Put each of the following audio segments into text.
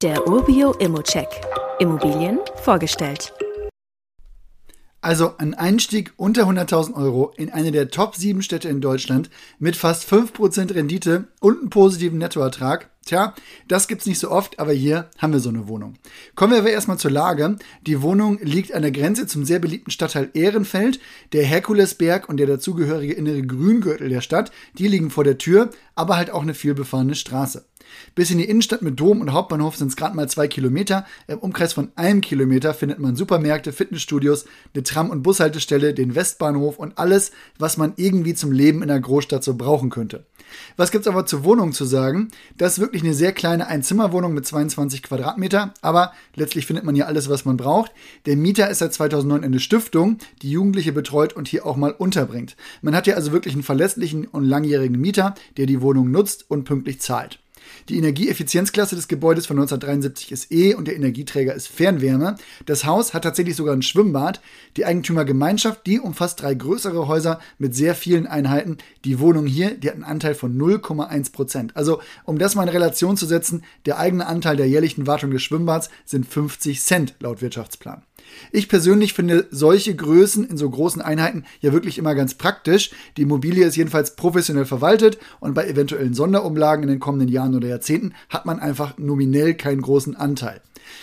Der Urbio Immocheck. Immobilien vorgestellt. Also ein Einstieg unter 100.000 Euro in eine der Top 7 Städte in Deutschland mit fast 5% Rendite und einem positiven Nettoertrag. Tja, das gibt's nicht so oft, aber hier haben wir so eine Wohnung. Kommen wir aber erstmal zur Lage. Die Wohnung liegt an der Grenze zum sehr beliebten Stadtteil Ehrenfeld. Der Herkulesberg und der dazugehörige innere Grüngürtel der Stadt, die liegen vor der Tür, aber halt auch eine vielbefahrene Straße. Bis in die Innenstadt mit Dom und Hauptbahnhof sind es gerade mal zwei Kilometer. Im Umkreis von einem Kilometer findet man Supermärkte, Fitnessstudios, eine Tram- und Bushaltestelle, den Westbahnhof und alles, was man irgendwie zum Leben in der Großstadt so brauchen könnte. Was gibt's aber zur Wohnung zu sagen? Das ist wirklich eine sehr kleine Einzimmerwohnung mit 22 Quadratmeter, aber letztlich findet man hier alles, was man braucht. Der Mieter ist seit 2009 eine Stiftung, die Jugendliche betreut und hier auch mal unterbringt. Man hat hier also wirklich einen verlässlichen und langjährigen Mieter, der die Wohnung nutzt und pünktlich zahlt. Die Energieeffizienzklasse des Gebäudes von 1973 ist E und der Energieträger ist Fernwärme. Das Haus hat tatsächlich sogar ein Schwimmbad. Die Eigentümergemeinschaft, die umfasst drei größere Häuser mit sehr vielen Einheiten. Die Wohnung hier, die hat einen Anteil von 0,1 Prozent. Also, um das mal in Relation zu setzen, der eigene Anteil der jährlichen Wartung des Schwimmbads sind 50 Cent laut Wirtschaftsplan. Ich persönlich finde solche Größen in so großen Einheiten ja wirklich immer ganz praktisch. Die Immobilie ist jedenfalls professionell verwaltet und bei eventuellen Sonderumlagen in den kommenden Jahren oder Jahrzehnten hat man einfach nominell keinen großen Anteil.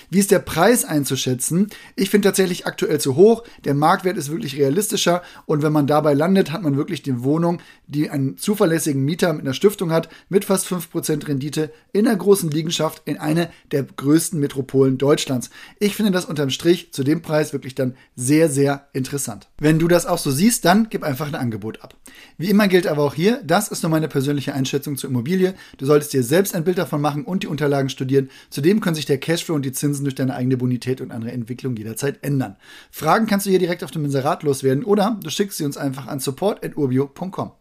Wie ist der Preis einzuschätzen? Ich finde tatsächlich aktuell zu hoch. Der Marktwert ist wirklich realistischer und wenn man dabei landet, hat man wirklich die Wohnung, die einen zuverlässigen Mieter mit einer Stiftung hat, mit fast 5% Rendite in einer großen Liegenschaft in eine der größten Metropolen Deutschlands. Ich finde das unterm Strich zu dem Preis wirklich dann sehr, sehr interessant. Wenn du das auch so siehst, dann gib einfach ein Angebot ab. Wie immer gilt aber auch hier, das ist nur meine persönliche Einschätzung zur Immobilie. Du solltest dir selbst ein Bild davon machen und die Unterlagen studieren. Zudem können sich der Cashflow und die Zinsen durch deine eigene Bonität und andere Entwicklung jederzeit ändern. Fragen kannst du hier direkt auf dem Inserat loswerden oder du schickst sie uns einfach an support.urbio.com.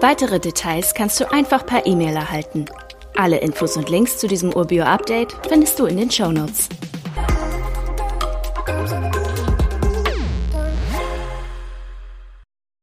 Weitere Details kannst du einfach per E-Mail erhalten. Alle Infos und Links zu diesem Urbio-Update findest du in den Show Notes.